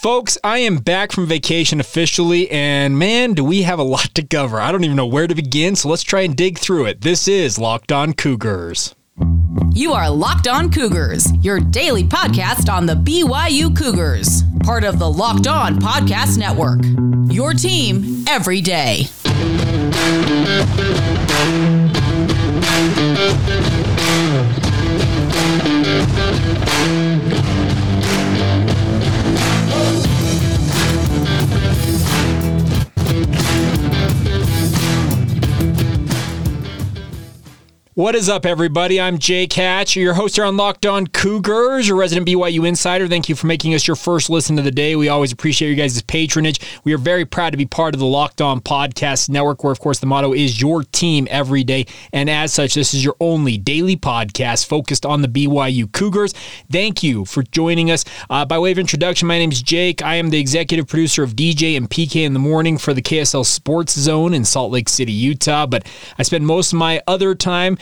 Folks, I am back from vacation officially, and man, do we have a lot to cover. I don't even know where to begin, so let's try and dig through it. This is Locked On Cougars. You are Locked On Cougars, your daily podcast on the BYU Cougars, part of the Locked On Podcast Network. Your team every day. What is up, everybody? I'm Jake Hatch, your host here on Locked On Cougars, your resident BYU insider. Thank you for making us your first listen of the day. We always appreciate you guys' patronage. We are very proud to be part of the Locked On Podcast Network, where, of course, the motto is your team every day. And as such, this is your only daily podcast focused on the BYU Cougars. Thank you for joining us. Uh, by way of introduction, my name is Jake. I am the executive producer of DJ and PK in the morning for the KSL Sports Zone in Salt Lake City, Utah. But I spend most of my other time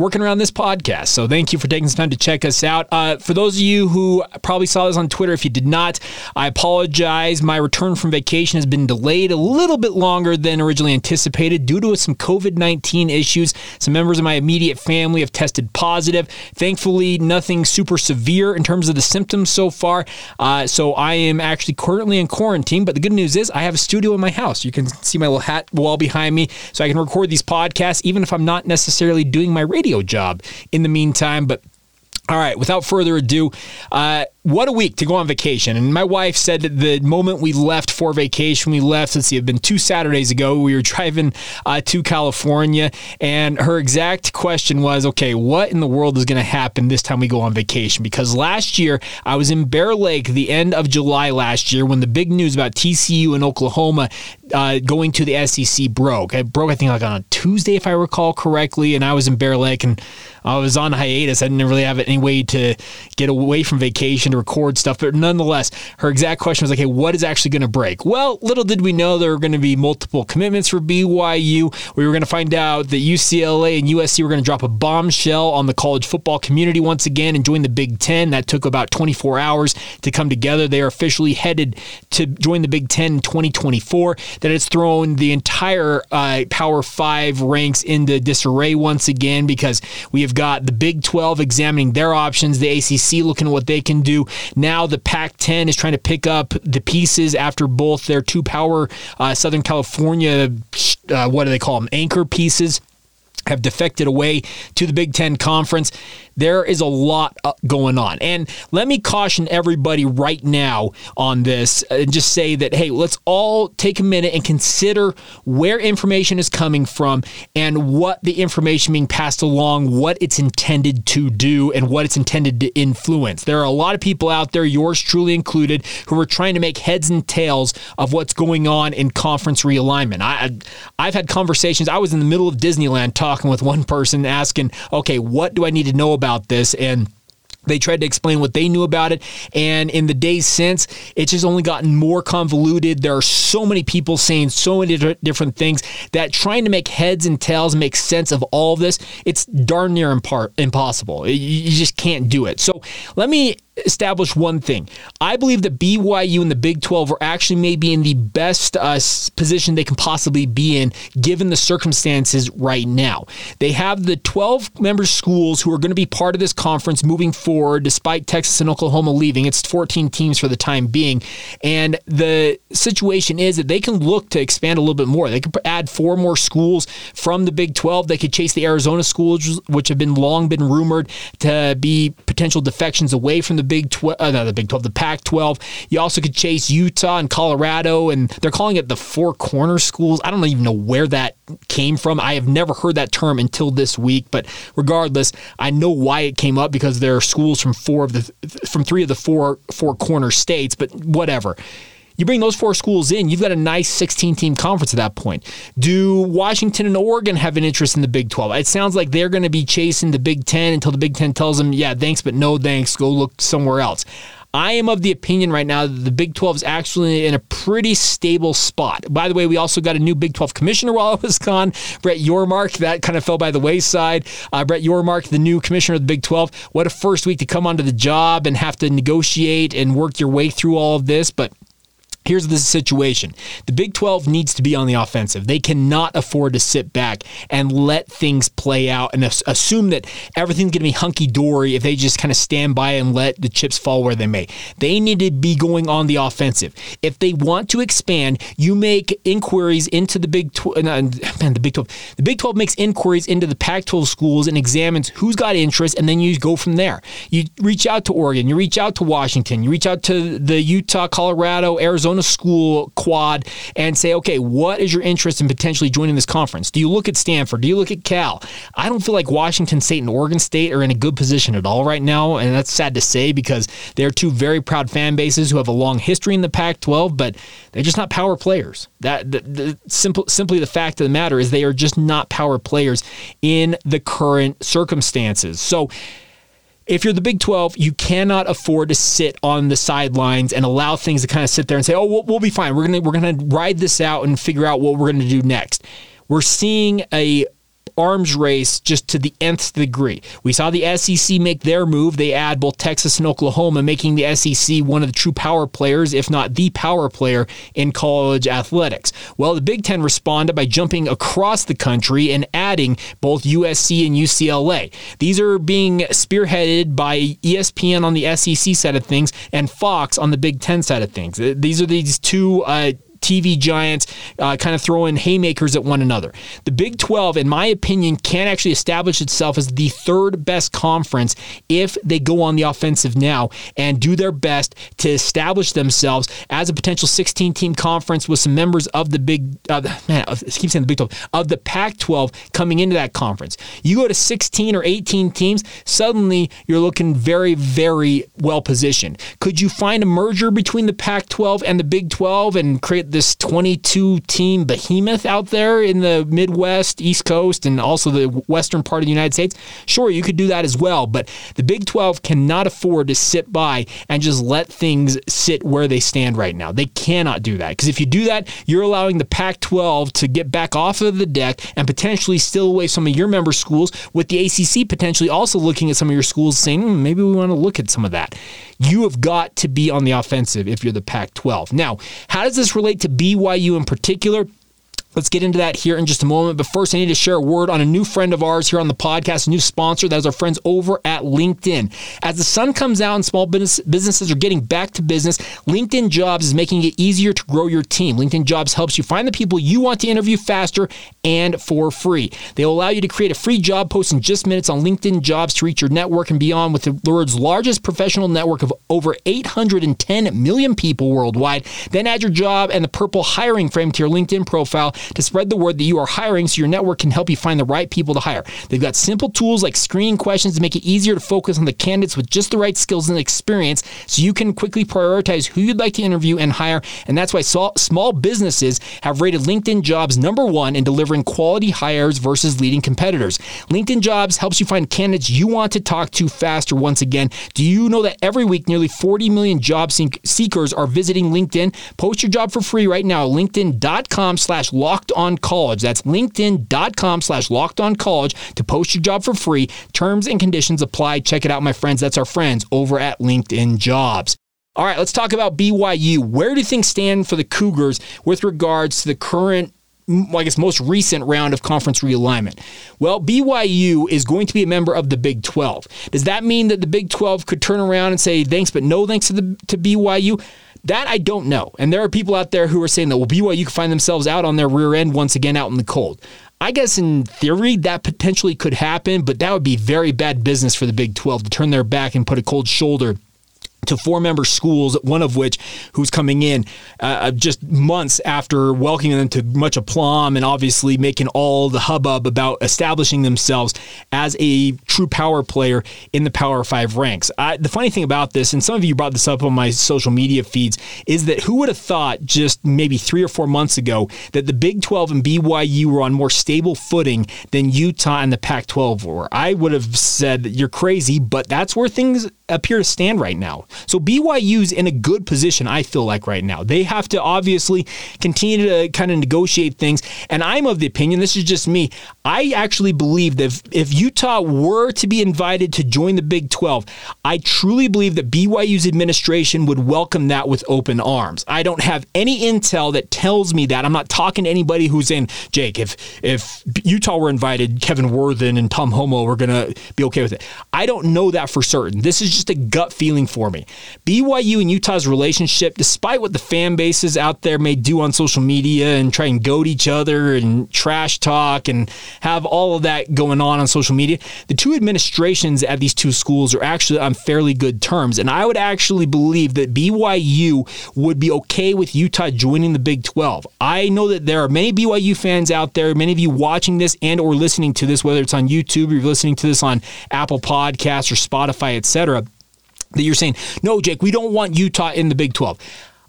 working around this podcast. So thank you for taking some time to check us out. Uh, for those of you who probably saw this on Twitter, if you did not, I apologize. My return from vacation has been delayed a little bit longer than originally anticipated due to some COVID 19 issues. Some members of my immediate family have tested positive. Thankfully, nothing super severe in terms of the symptoms so far. Uh, so I am actually currently in quarantine. But the good news is I have a studio in my house. You can see my little hat wall behind me. So I can record these podcasts even if I'm not necessarily doing my radio job in the meantime. But all right, without further ado, uh, what a week to go on vacation. And my wife said that the moment we left for vacation, we left, let's see, it had been two Saturdays ago. We were driving uh, to California, and her exact question was, okay, what in the world is going to happen this time we go on vacation? Because last year, I was in Bear Lake the end of July last year when the big news about TCU and Oklahoma uh, going to the SEC broke. It broke, I think, like on a Tuesday, if I recall correctly, and I was in Bear Lake and I was on hiatus. I didn't really have any way to get away from vacation to record stuff, but nonetheless, her exact question was like, hey, what is actually going to break? Well, little did we know there were going to be multiple commitments for BYU. We were going to find out that UCLA and USC were going to drop a bombshell on the college football community once again and join the Big Ten. That took about 24 hours to come together. They are officially headed to join the Big Ten in 2024. That has thrown the entire uh, Power Five ranks into disarray once again because we have got the Big 12 examining their options, the ACC looking at what they can do. Now the Pac 10 is trying to pick up the pieces after both their two power uh, Southern California, uh, what do they call them, anchor pieces have defected away to the Big Ten Conference. There is a lot uh, going on. And let me caution everybody right now on this and just say that, hey, let's all take a minute and consider where information is coming from and what the information being passed along, what it's intended to do, and what it's intended to influence. There are a lot of people out there, yours truly included, who are trying to make heads and tails of what's going on in conference realignment. I, I've had conversations. I was in the middle of Disneyland talking with one person asking, okay, what do I need to know about this? And they tried to explain what they knew about it. And in the days since, it's just only gotten more convoluted. There are so many people saying so many different things that trying to make heads and tails make sense of all of this, it's darn near impar- impossible. You just can't do it. So let me establish one thing. I believe that BYU and the Big 12 are actually maybe in the best uh, position they can possibly be in given the circumstances right now. They have the 12 member schools who are going to be part of this conference moving forward, despite Texas and Oklahoma leaving. It's 14 teams for the time being. And the situation is that they can look to expand a little bit more. They could add four more schools from the Big 12. They could chase the Arizona schools, which have been long been rumored to be potential defections away from the Big 12, uh, not the Big 12, the Pac 12. You also could chase Utah and Colorado, and they're calling it the Four Corner Schools. I don't even know where that came from. I have never heard that term until this week, but regardless, I know why it came up because there are schools from four of the from three of the four four corner states, but whatever. You bring those four schools in, you've got a nice 16 team conference at that point. Do Washington and Oregon have an interest in the Big 12? It sounds like they're going to be chasing the Big 10 until the Big 10 tells them, yeah, thanks, but no thanks, go look somewhere else. I am of the opinion right now that the Big 12 is actually in a pretty stable spot. By the way, we also got a new Big 12 commissioner while I was gone, Brett Yormark. That kind of fell by the wayside. Uh, Brett Yormark, the new commissioner of the Big 12. What a first week to come onto the job and have to negotiate and work your way through all of this. But Here's the situation. The Big 12 needs to be on the offensive. They cannot afford to sit back and let things play out and assume that everything's going to be hunky dory if they just kind of stand by and let the chips fall where they may. They need to be going on the offensive. If they want to expand, you make inquiries into the Big 12. Uh, man, the Big 12. The Big 12 makes inquiries into the Pac 12 schools and examines who's got interest, and then you go from there. You reach out to Oregon, you reach out to Washington, you reach out to the Utah, Colorado, Arizona School quad and say, okay, what is your interest in potentially joining this conference? Do you look at Stanford? Do you look at Cal? I don't feel like Washington State and Oregon State are in a good position at all right now. And that's sad to say because they're two very proud fan bases who have a long history in the Pac 12, but they're just not power players. That the, the, simple, Simply the fact of the matter is they are just not power players in the current circumstances. So, if you're the Big 12, you cannot afford to sit on the sidelines and allow things to kind of sit there and say, "Oh, we'll, we'll be fine. We're gonna we're gonna ride this out and figure out what we're gonna do next." We're seeing a arms race just to the nth degree. We saw the SEC make their move. They add both Texas and Oklahoma, making the SEC one of the true power players, if not the power player in college athletics. Well, the Big Ten responded by jumping across the country and adding both USC and UCLA. These are being spearheaded by ESPN on the SEC side of things and Fox on the Big Ten side of things. These are these two uh, TV giants uh, kind of throwing haymakers at one another. The Big 12, in my opinion, can actually establish itself as the third best conference if they go on the offensive now and do their best to establish themselves as a potential 16 team conference with some members of the Big, uh, man, I keep saying the Big 12, of the Pac 12 coming into that conference. You go to 16 or 18 teams, suddenly you're looking very, very well positioned. Could you find a merger between the Pac 12 and the Big 12 and create this 22 team behemoth out there in the Midwest, East Coast, and also the western part of the United States, sure, you could do that as well. But the Big 12 cannot afford to sit by and just let things sit where they stand right now. They cannot do that. Because if you do that, you're allowing the Pac 12 to get back off of the deck and potentially steal away some of your member schools, with the ACC potentially also looking at some of your schools saying, hmm, maybe we want to look at some of that. You have got to be on the offensive if you're the Pac 12. Now, how does this relate to BYU in particular? Let's get into that here in just a moment. But first, I need to share a word on a new friend of ours here on the podcast, a new sponsor. That is our friends over at LinkedIn. As the sun comes out and small business, businesses are getting back to business, LinkedIn Jobs is making it easier to grow your team. LinkedIn Jobs helps you find the people you want to interview faster and for free. They will allow you to create a free job post in just minutes on LinkedIn Jobs to reach your network and beyond with the world's largest professional network of over 810 million people worldwide. Then add your job and the purple hiring frame to your LinkedIn profile to spread the word that you are hiring so your network can help you find the right people to hire. They've got simple tools like screening questions to make it easier to focus on the candidates with just the right skills and experience so you can quickly prioritize who you'd like to interview and hire. And that's why small businesses have rated LinkedIn jobs number one in delivering quality hires versus leading competitors. LinkedIn jobs helps you find candidates you want to talk to faster once again. Do you know that every week nearly 40 million job seekers are visiting LinkedIn? Post your job for free right now at linkedin.com slash locked on college. That's linkedin.com slash locked on college to post your job for free. Terms and conditions apply. Check it out, my friends. That's our friends over at LinkedIn Jobs. All right, let's talk about BYU. Where do things stand for the Cougars with regards to the current well, I guess, most recent round of conference realignment. Well, BYU is going to be a member of the Big 12. Does that mean that the Big 12 could turn around and say thanks, but no thanks to the to BYU? That I don't know. And there are people out there who are saying that, well, BYU could find themselves out on their rear end once again out in the cold. I guess in theory that potentially could happen, but that would be very bad business for the Big 12 to turn their back and put a cold shoulder to four member schools, one of which who's coming in uh, uh, just months after welcoming them to much aplomb and obviously making all the hubbub about establishing themselves as a true power player in the Power Five ranks. I, the funny thing about this, and some of you brought this up on my social media feeds, is that who would have thought just maybe three or four months ago that the Big 12 and BYU were on more stable footing than Utah and the Pac 12 were? I would have said that you're crazy, but that's where things appear to stand right now. So BYU's in a good position, I feel like right now. They have to obviously continue to kind of negotiate things. And I'm of the opinion, this is just me, I actually believe that if, if Utah were to be invited to join the Big 12, I truly believe that BYU's administration would welcome that with open arms. I don't have any intel that tells me that. I'm not talking to anybody who's in, Jake, if, if Utah were invited, Kevin Worthen and Tom Holmoe were going to be okay with it. I don't know that for certain. This is just a gut feeling for me. BYU and Utah's relationship, despite what the fan bases out there may do on social media and try and goad each other and trash talk and have all of that going on on social media, the two administrations at these two schools are actually on fairly good terms. And I would actually believe that BYU would be okay with Utah joining the Big 12. I know that there are many BYU fans out there, many of you watching this and or listening to this, whether it's on YouTube or you're listening to this on Apple Podcasts or Spotify, etc., that you're saying, no, Jake, we don't want Utah in the Big 12.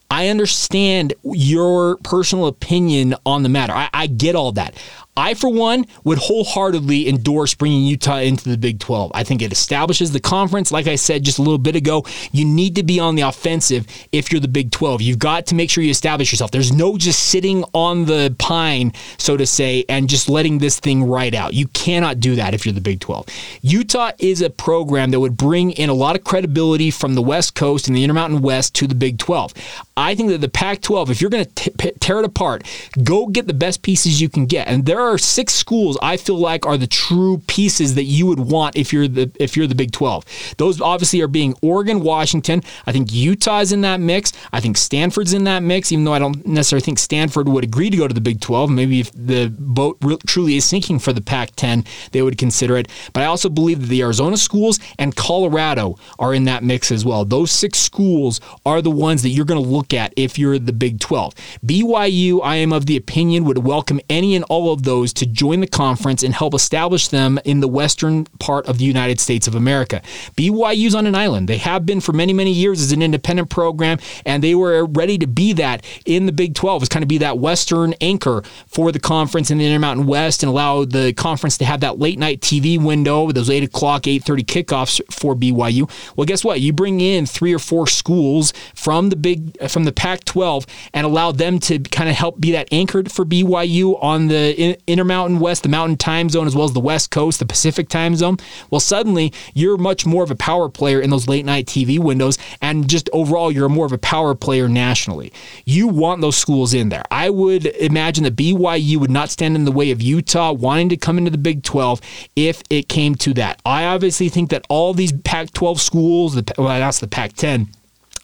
I understand your personal opinion on the matter. I, I, get all that. I, for one, would wholeheartedly endorse bringing Utah into the Big 12. I think it establishes the conference. Like I said just a little bit ago, you need to be on the offensive if you're the Big 12. You've got to make sure you establish yourself. There's no just sitting on the pine, so to say, and just letting this thing ride out. You cannot do that if you're the Big 12. Utah is a program that would bring in a lot of credibility from the West Coast and the Intermountain West to the Big 12. I think that the Pac 12, if you're going to tear it apart, go get the best pieces you can get. And there are six schools I feel like are the true pieces that you would want if you're the if you're the Big 12. Those obviously are being Oregon, Washington. I think Utah's in that mix. I think Stanford's in that mix, even though I don't necessarily think Stanford would agree to go to the Big 12. Maybe if the boat re- truly is sinking for the Pac 10, they would consider it. But I also believe that the Arizona schools and Colorado are in that mix as well. Those six schools are the ones that you're going to look at if you're the Big 12. BYU, I am of the opinion, would welcome any and all of those to join the conference and help establish them in the western part of the United States of America. BYU's on an island. They have been for many, many years as an independent program, and they were ready to be that in the Big 12, as kind of be that western anchor for the conference in the Intermountain West and allow the conference to have that late night TV window, with those 8 o'clock, 8.30 kickoffs for BYU. Well, guess what? You bring in three or four schools from the big from the Pac-12 and allow them to kind of help be that anchored for BYU on the Intermountain West, the Mountain Time Zone, as well as the West Coast, the Pacific Time Zone. Well, suddenly you're much more of a power player in those late night TV windows, and just overall, you're more of a power player nationally. You want those schools in there. I would imagine that BYU would not stand in the way of Utah wanting to come into the Big 12 if it came to that. I obviously think that all these Pac 12 schools, well, that's the Pac 10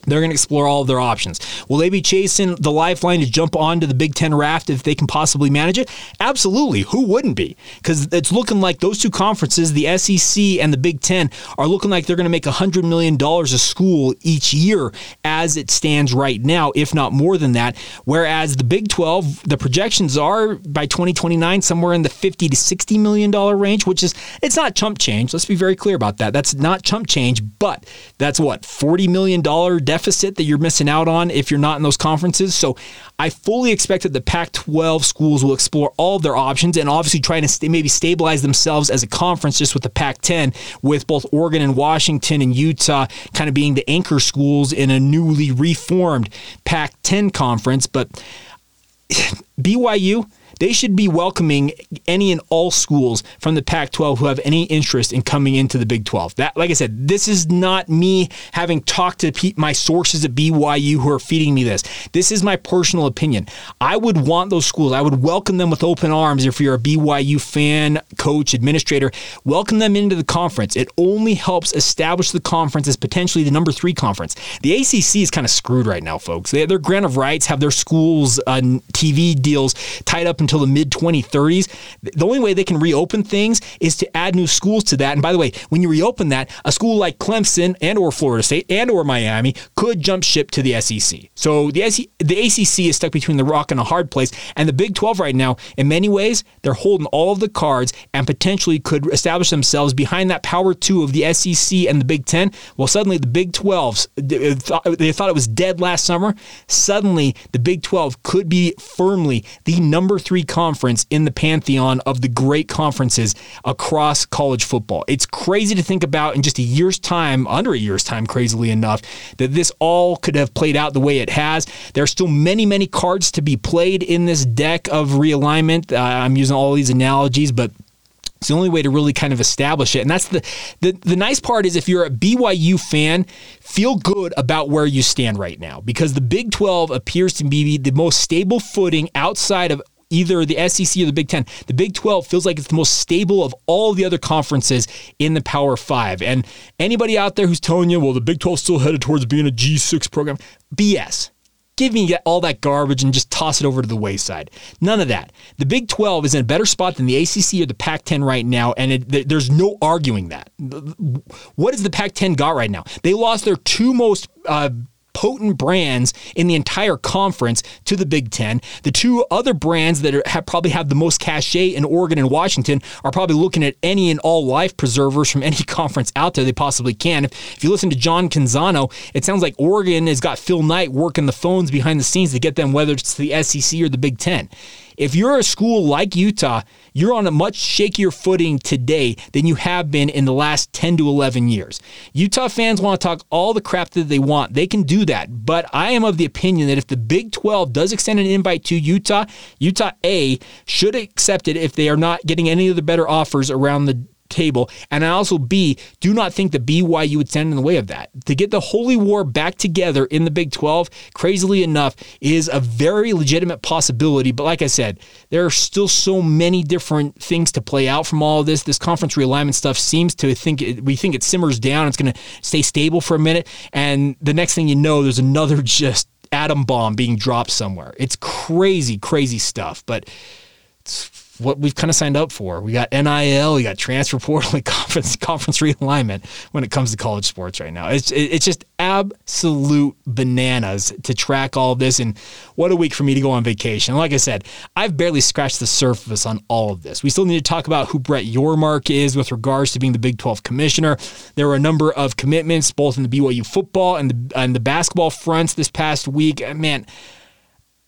they're going to explore all of their options. Will they be chasing the lifeline to jump onto the Big Ten raft if they can possibly manage it? Absolutely. Who wouldn't be? Because it's looking like those two conferences, the SEC and the Big Ten, are looking like they're going to make $100 million a school each year as it stands right now, if not more than that. Whereas the Big 12, the projections are by 2029 somewhere in the 50 to $60 million range, which is, it's not chump change. Let's be very clear about that. That's not chump change, but that's what, $40 million deficit deficit that you're missing out on if you're not in those conferences. So I fully expect that the Pac 12 schools will explore all of their options and obviously trying to st- maybe stabilize themselves as a conference just with the Pac 10, with both Oregon and Washington and Utah kind of being the anchor schools in a newly reformed Pac 10 conference. But BYU, they should be welcoming any and all schools from the Pac 12 who have any interest in coming into the Big 12. That, like I said, this is not me having talked to my sources at BYU who are feeding me this. This is my personal opinion. I would want those schools, I would welcome them with open arms if you're a BYU fan, coach, administrator. Welcome them into the conference. It only helps establish the conference as potentially the number three conference. The ACC is kind of screwed right now, folks. They, their grant of rights have their schools' uh, TV deals tied up in until the mid 2030s. The only way they can reopen things is to add new schools to that. And by the way, when you reopen that, a school like Clemson and or Florida State and or Miami could jump ship to the SEC. So the SEC, the ACC is stuck between the rock and a hard place. And the Big 12 right now, in many ways, they're holding all of the cards and potentially could establish themselves behind that power two of the SEC and the Big 10. Well, suddenly the Big 12s, uh, they thought it was dead last summer. Suddenly the Big 12 could be firmly the number three three conference in the pantheon of the great conferences across college football. It's crazy to think about in just a year's time, under a year's time, crazily enough, that this all could have played out the way it has. There are still many, many cards to be played in this deck of realignment. Uh, I'm using all these analogies, but it's the only way to really kind of establish it. And that's the, the the nice part is if you're a BYU fan, feel good about where you stand right now because the Big 12 appears to be the most stable footing outside of either the SEC or the Big Ten. The Big 12 feels like it's the most stable of all the other conferences in the Power Five. And anybody out there who's telling you, well, the Big 12 still headed towards being a G6 program, BS give me all that garbage and just toss it over to the wayside. None of that. The Big 12 is in a better spot than the ACC or the Pac 10 right now, and it, there's no arguing that. What has the Pac 10 got right now? They lost their two most. Uh, potent brands in the entire conference to the Big Ten. The two other brands that are, have probably have the most cachet in Oregon and Washington are probably looking at any and all life preservers from any conference out there they possibly can. If, if you listen to John Canzano, it sounds like Oregon has got Phil Knight working the phones behind the scenes to get them, whether it's the SEC or the Big Ten. If you're a school like Utah, you're on a much shakier footing today than you have been in the last 10 to 11 years. Utah fans want to talk all the crap that they want. They can do that. But I am of the opinion that if the Big 12 does extend an invite to Utah, Utah A should accept it if they are not getting any of the better offers around the table. And I also, B, do not think that BYU would stand in the way of that. To get the Holy War back together in the Big 12, crazily enough, is a very legitimate possibility. But like I said, there are still so many different things to play out from all of this. This conference realignment stuff seems to think, it, we think it simmers down. It's going to stay stable for a minute. And the next thing you know, there's another just atom bomb being dropped somewhere. It's crazy, crazy stuff. But it's what we've kind of signed up for. We got NIL, we got transfer portal, and conference conference realignment when it comes to college sports right now. It's it's just absolute bananas to track all of this. And what a week for me to go on vacation. Like I said, I've barely scratched the surface on all of this. We still need to talk about who Brett Yormark is with regards to being the Big 12 commissioner. There were a number of commitments both in the BYU football and the and the basketball fronts this past week. Uh, man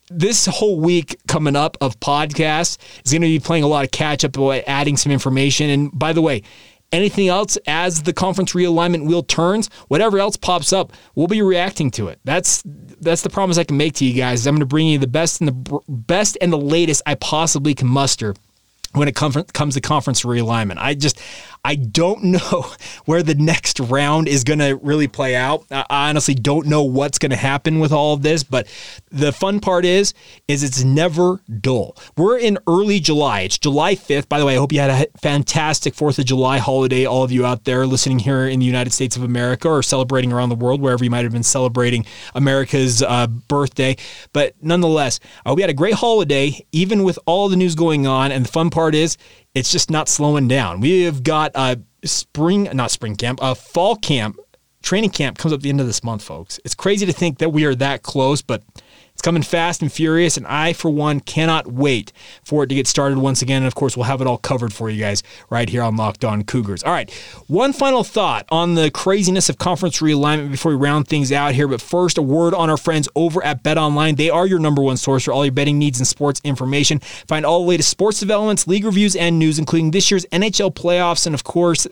this whole week coming up of podcasts is going to be playing a lot of catch up, by adding some information. And by the way, anything else as the conference realignment wheel turns, whatever else pops up, we'll be reacting to it. That's that's the promise I can make to you guys. I'm going to bring you the best and the best and the latest I possibly can muster when it comes to conference realignment. I just I don't know where the next round is going to really play out. I honestly don't know what's going to happen with all of this, but the fun part is is it's never dull. We're in early July. It's July 5th. By the way, I hope you had a fantastic 4th of July holiday all of you out there listening here in the United States of America or celebrating around the world wherever you might have been celebrating America's uh, birthday. But nonetheless, you had a great holiday even with all the news going on and the fun part is it's just not slowing down. We have got a spring, not spring camp, a fall camp, training camp comes up the end of this month, folks. It's crazy to think that we are that close, but it's coming fast and furious, and I, for one, cannot wait for it to get started once again. And of course, we'll have it all covered for you guys right here on Locked On Cougars. All right, one final thought on the craziness of conference realignment before we round things out here. But first, a word on our friends over at Bet Online. They are your number one source for all your betting needs and sports information. Find all the latest sports developments, league reviews, and news, including this year's NHL playoffs, and of course,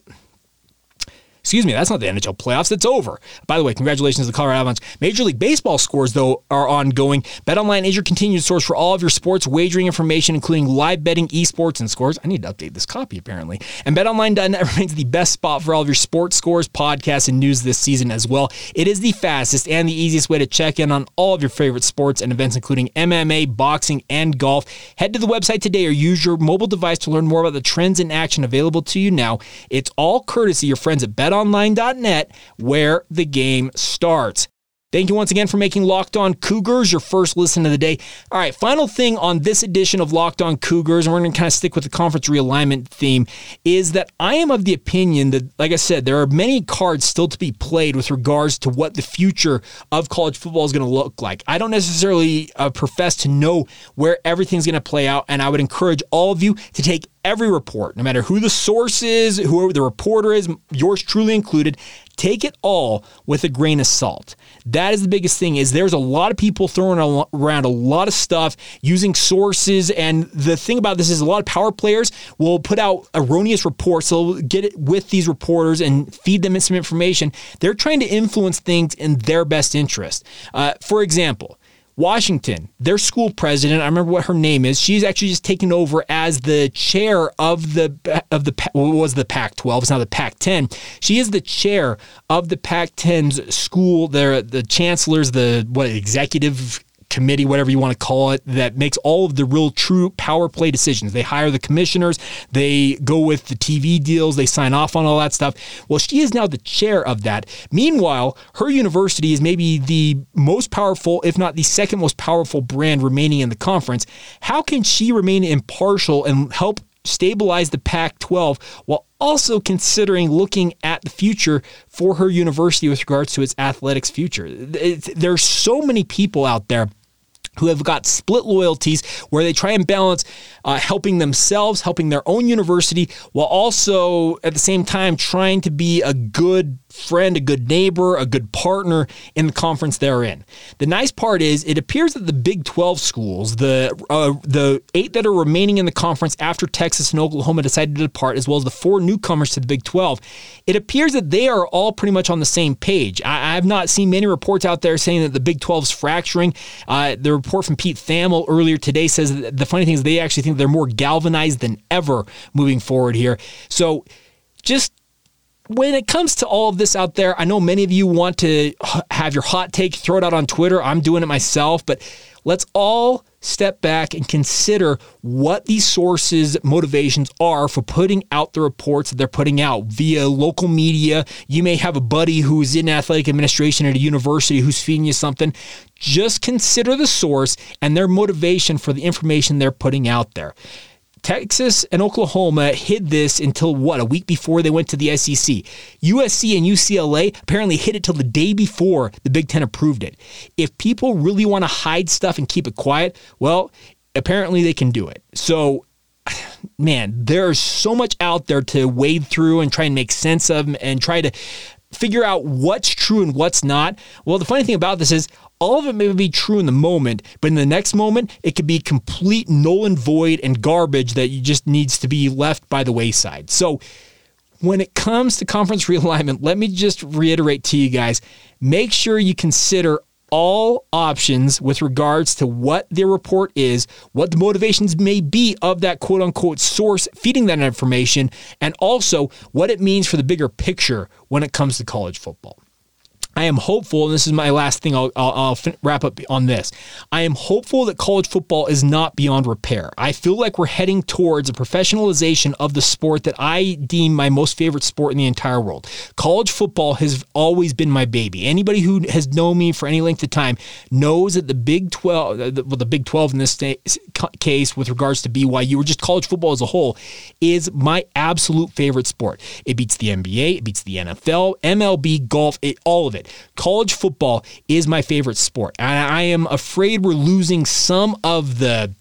Excuse me, that's not the NHL playoffs. It's over. By the way, congratulations to the Colorado Avalanche. Major League Baseball scores, though, are ongoing. BetOnline is your continued source for all of your sports wagering information, including live betting, esports, and scores. I need to update this copy, apparently. And BetOnline.net remains the best spot for all of your sports scores, podcasts, and news this season as well. It is the fastest and the easiest way to check in on all of your favorite sports and events, including MMA, boxing, and golf. Head to the website today or use your mobile device to learn more about the trends in action available to you now. It's all courtesy your friends at BetOnline betonline.net, where the game starts. Thank you once again for making Locked On Cougars your first listen of the day. All right, final thing on this edition of Locked On Cougars, and we're going to kind of stick with the conference realignment theme, is that I am of the opinion that, like I said, there are many cards still to be played with regards to what the future of college football is going to look like. I don't necessarily uh, profess to know where everything's going to play out, and I would encourage all of you to take every report, no matter who the source is, whoever the reporter is, yours truly included, take it all with a grain of salt. That is the biggest thing is there's a lot of people throwing around a lot of stuff using sources and the thing about this is a lot of power players will put out erroneous reports. They'll get it with these reporters and feed them some information. They're trying to influence things in their best interest. Uh, for example, Washington, their school president, I remember what her name is. She's actually just taken over as the chair of the of the what was the Pac-12. It's now the Pac-10. She is the chair of the Pac-10's school. They're the chancellors, the what executive committee, whatever you want to call it, that makes all of the real true power play decisions. They hire the commissioners, they go with the TV deals, they sign off on all that stuff. Well, she is now the chair of that. Meanwhile, her university is maybe the most powerful, if not the second most powerful brand remaining in the conference. How can she remain impartial and help stabilize the Pac 12 while also considering looking at the future for her university with regards to its athletics future. There's so many people out there who have got split loyalties where they try and balance uh, helping themselves, helping their own university, while also at the same time trying to be a good friend, a good neighbor, a good partner in the conference they're in. The nice part is it appears that the Big 12 schools, the uh, the eight that are remaining in the conference after Texas and Oklahoma decided to depart, as well as the four newcomers to the Big 12, it appears that they are all pretty much on the same page. I, have not seen many reports out there saying that the Big 12 is fracturing. Uh, the report from Pete Thamel earlier today says the funny thing is they actually think they're more galvanized than ever moving forward here. So just when it comes to all of this out there, I know many of you want to have your hot take, throw it out on Twitter. I'm doing it myself, but let's all step back and consider what these sources' motivations are for putting out the reports that they're putting out via local media. You may have a buddy who's in athletic administration at a university who's feeding you something. Just consider the source and their motivation for the information they're putting out there. Texas and Oklahoma hid this until what, a week before they went to the SEC. USC and UCLA apparently hid it till the day before the Big Ten approved it. If people really want to hide stuff and keep it quiet, well, apparently they can do it. So, man, there's so much out there to wade through and try and make sense of and try to figure out what's true and what's not. Well, the funny thing about this is all of it may be true in the moment, but in the next moment, it could be complete null and void and garbage that you just needs to be left by the wayside. So when it comes to conference realignment, let me just reiterate to you guys, make sure you consider all options with regards to what their report is, what the motivations may be of that quote unquote source feeding that information, and also what it means for the bigger picture when it comes to college football. I am hopeful, and this is my last thing, I'll, I'll, I'll, wrap up on this. I am hopeful that college football is not beyond repair. I feel like we're heading towards a professionalization of the sport that I deem my most favorite sport in the entire world. College football has always been my baby. Anybody who has known me for any length of time knows that the Big 12, well, the Big 12 in this case with regards to BYU, or just college football as a whole, is my absolute favorite sport. It beats the NBA, it beats the NFL, MLB, golf, it, all of it. College football is my favorite sport. And I am afraid we're losing some of the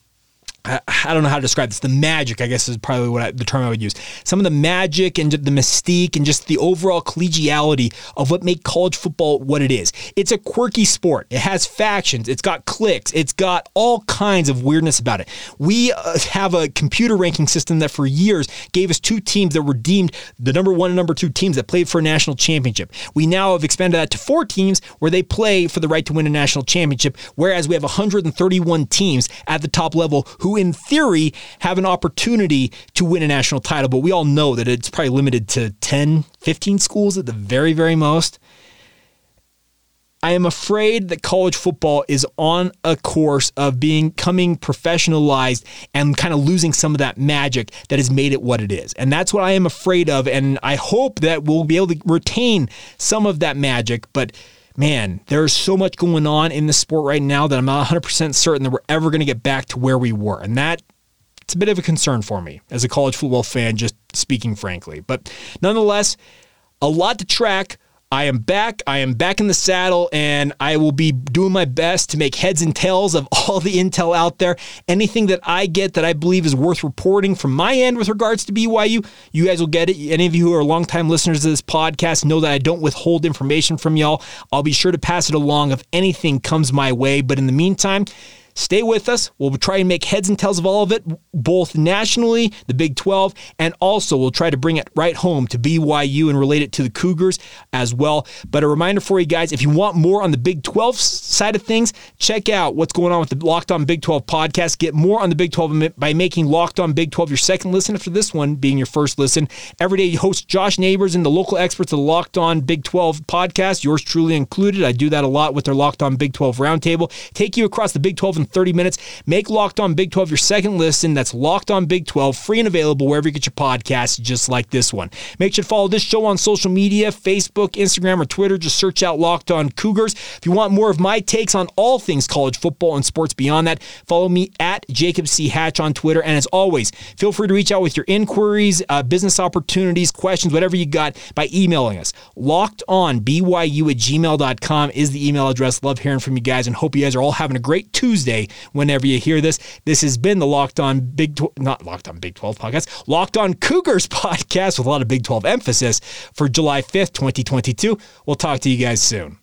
I don't know how to describe this. The magic, I guess, is probably what I, the term I would use. Some of the magic and the mystique and just the overall collegiality of what make college football what it is. It's a quirky sport. It has factions. It's got cliques. It's got all kinds of weirdness about it. We uh, have a computer ranking system that for years gave us two teams that were deemed the number one and number two teams that played for a national championship. We now have expanded that to four teams where they play for the right to win a national championship, whereas we have 131 teams at the top level who in theory, have an opportunity to win a national title. But we all know that it's probably limited to 10, 15 schools at the very, very most. I am afraid that college football is on a course of being coming professionalized and kind of losing some of that magic that has made it what it is. And that's what I am afraid of. And I hope that we'll be able to retain some of that magic. But man, there's so much going on in the sport right now that I'm not 100% certain that we're ever going to get back to where we were. And that it's a bit of a concern for me as a college football fan, just speaking frankly. But nonetheless, a lot to track, I am back. I am back in the saddle, and I will be doing my best to make heads and tails of all the intel out there. Anything that I get that I believe is worth reporting from my end with regards to BYU, you guys will get it. Any of you who are longtime listeners to this podcast know that I don't withhold information from y'all. I'll be sure to pass it along if anything comes my way. But in the meantime, Stay with us. We'll try and make heads and tails of all of it, both nationally, the Big 12, and also we'll try to bring it right home to BYU and relate it to the Cougars as well. But a reminder for you guys if you want more on the Big 12 side of things, check out what's going on with the Locked On Big 12 podcast. Get more on the Big 12 by making Locked On Big 12 your second listen after this one being your first listen. Every day, host Josh Neighbors and the local experts of the Locked On Big 12 podcast, yours truly included. I do that a lot with their Locked On Big 12 roundtable. Take you across the Big 12 and 30 minutes. Make Locked On Big 12 your second listen. That's Locked On Big 12, free and available wherever you get your podcasts, just like this one. Make sure to follow this show on social media Facebook, Instagram, or Twitter. Just search out Locked On Cougars. If you want more of my takes on all things college football and sports beyond that, follow me at Jacob C. Hatch on Twitter. And as always, feel free to reach out with your inquiries, uh, business opportunities, questions, whatever you got by emailing us. Locked on BYU at gmail.com is the email address. Love hearing from you guys and hope you guys are all having a great Tuesday whenever you hear this. This has been the Locked On Big, Tw- not Locked On Big 12 podcast, Locked On Cougars podcast with a lot of Big 12 emphasis for July 5th, 2022. We'll talk to you guys soon.